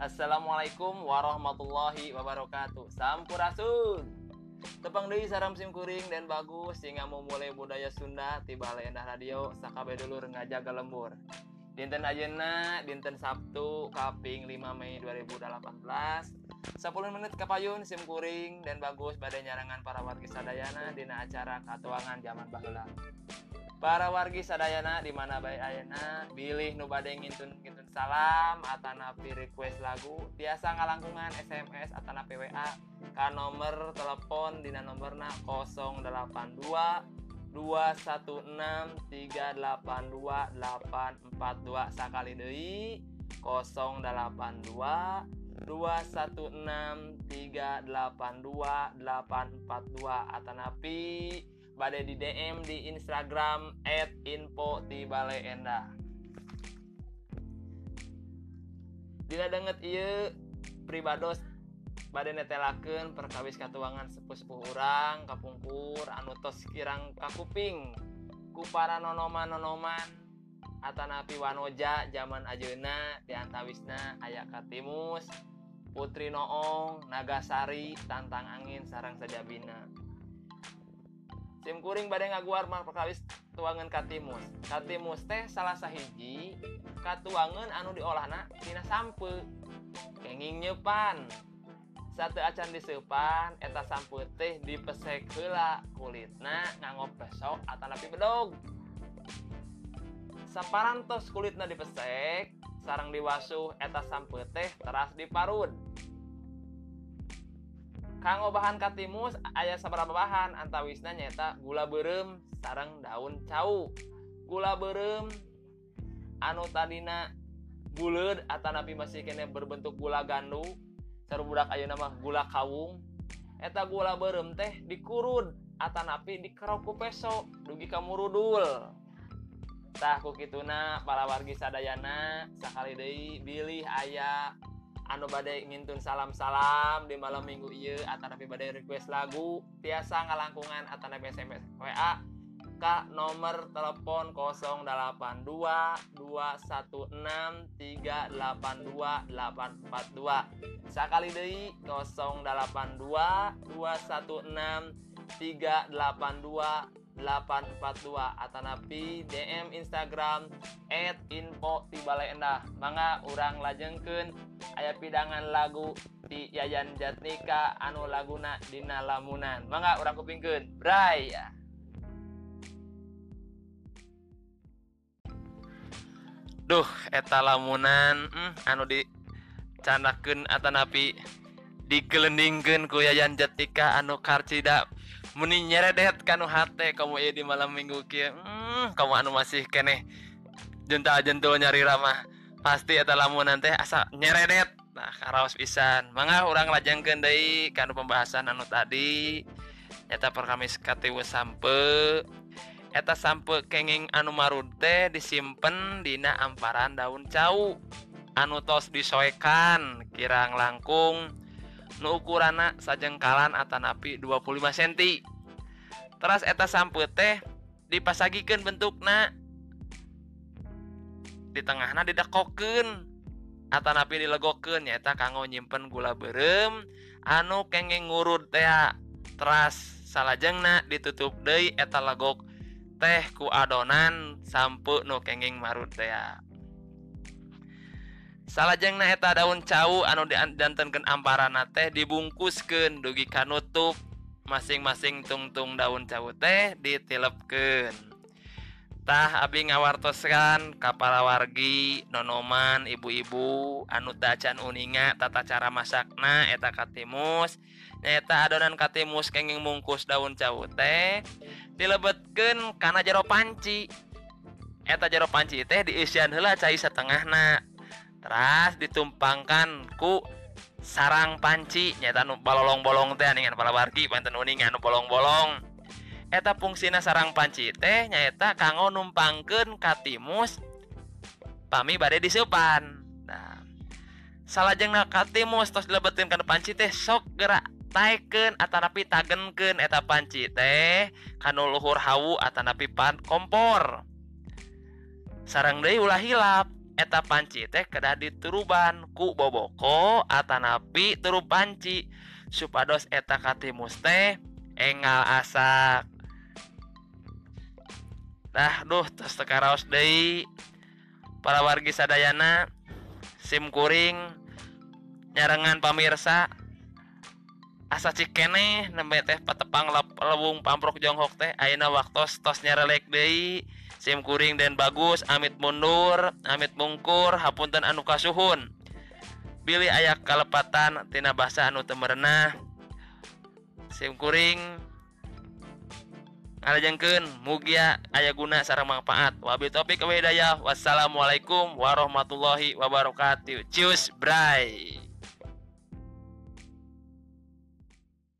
Assalamualaikum warahmatullahi wabarakatuh. Sampurasun. Tepang deui saram sim kuring dan bagus sehingga memulai budaya Sunda tiba endah radio sakabe dulu ngajaga lembur. Dinten ayeuna dinten Sabtu kaping 5 Mei 2018 10 menit kapayun sim kuring dan bagus badai nyarangan para wargi sadayana dina acara katuangan zaman baheula. Para wargi sadayana di mana baik ayana pilih nu bade ngintun ngintun salam atanapi request lagu biasa ngalangkungan SMS atanapi WA ka nomor telepon dina nomorna 082 216382842 sakali deui 082 216382842 atanapi badai di DM di Instagram @info di Balai Endah. Dina denget iya pribados badai netelakeun perkawis katuangan sepuh-sepuh orang kapungkur anu tos kirang kakuping ku para nonoman-nonoman Atanapi Wanoja zaman Ajeuna diantawisna aya Katimus. Putri Noong Nagasari tantang angin sarang sajabina. Sim kuring badai ngaguar mar perkawis tuangan Katimus. Katimus teh salah sahiji katuangan anu diolahna tina sampe. Kenging nyepan satu acan disepan eta sampe teh dipesek heula kulitna nganggo pesok atau napi bedog saparantos kulitna dipesek sarang diwasuh eta sampe teh teras diparun kanggo bahan katimus ayah seberapa bahan antawisna nyata gula berem sarang daun cau. Gula berem anu tadina bulet atau nabi masih kene berbentuk gula gandu terbudak ayo nama gula kawung. Eta gula berem teh dikurud atau napi dikeroku peso dugi kamu rudul tah kukituna para wargi sadayana sakali deui bilih ayah anu badai ngintun salam-salam di malam minggu iya atau nabi badai request lagu biasa ngalangkungan atau nabi SMS WA ke nomor telepon 082 216 382 842 sekali deui 082 216 382 842 atau napi DM Instagram at info ti Balai Endah. Mangga urang lajengkeun aya pidangan lagu di Yayan Jatnika anu laguna Dina Lamunan mangga urang kupingkeun. Bray Duh eta lamunan hmm, anu di candakeun Atanapi dikelendingkeun ku Yayan Jatnika anu karcida. meni nyeredet kanu hate kamu ya di malam minggu kia. Hmm, kamu anu masih kene jenta jentul nyari ramah. Pasti eta lamun nanti asa nyeredet. Nah karaos pisan. Mangga orang lajengkeun deui kanu pembahasan anu tadi. Eta perkamis katiwe sampe. Eta sampe kenging anu marud teh disimpen dina amparan daun cau. Anu tos disoekan kirang langkung. Nu ukurana sajengkalan atanapi 25 cm terus eta sampe teh dipasagikan bentukna. Di tengahna didakoken atau napi dilegoken nyata kanggo nyimpen gula berem anu kengeng ngurut teh teras salahjengna ditutup Dei eta legok teh ku adonan sampe nu kenging marut teh salahjengna eta daun cau anu didantenken amparan teh dibungkusken dugi kanutup masing-masing tungtung daun cau teh ditilepkentah Abi ngawartoskan kapal wargi nonoman ibu-ibu anu dacan uninga tata cara masakna eta katimus neta adonan katimus kenging mungkus daun cau teh dilebetken karena jero panci. Eta jero panci teh diisian hela cair setengah na terus ditumpangkan ku sarang panci nyata nu balolong-bolong teh aningan palawargi panten uning anu bolong-bolong. Eta fungsina sarang panci teh nyata kanggo numpangkeun katimus pami bade disepan nah salajengna ka timus tos dilebetkeun kana panci teh sok gerak taeken atanapi tagenkeun eta panci teh kanu luhur hawu atanapi pan kompor. Sarang deui ulah hilap. eta panci teh kedah dituruban. Ku boboko Atanapi turu panci. Supados eta katimus teh engal asak. Dah duh terus tekaraos deui. Para wargi sadayana sim kuring nyarengan pamirsa. Asa cikene nembe teh petepang lewung pamprok jonghok teh. Ayeuna waktos tos nyarelek deui. Sim kuring dan bagus amit mundur amit mungkur hapunten anu kasuhun. Billy ayak kalepatan tina bahasa anu temerenah sim kuring ngalajengkeun mugia aya guna sareng manfaat. Wabi topik hidayah wassalamualaikum warahmatullahi wabarakatuh. Cius bray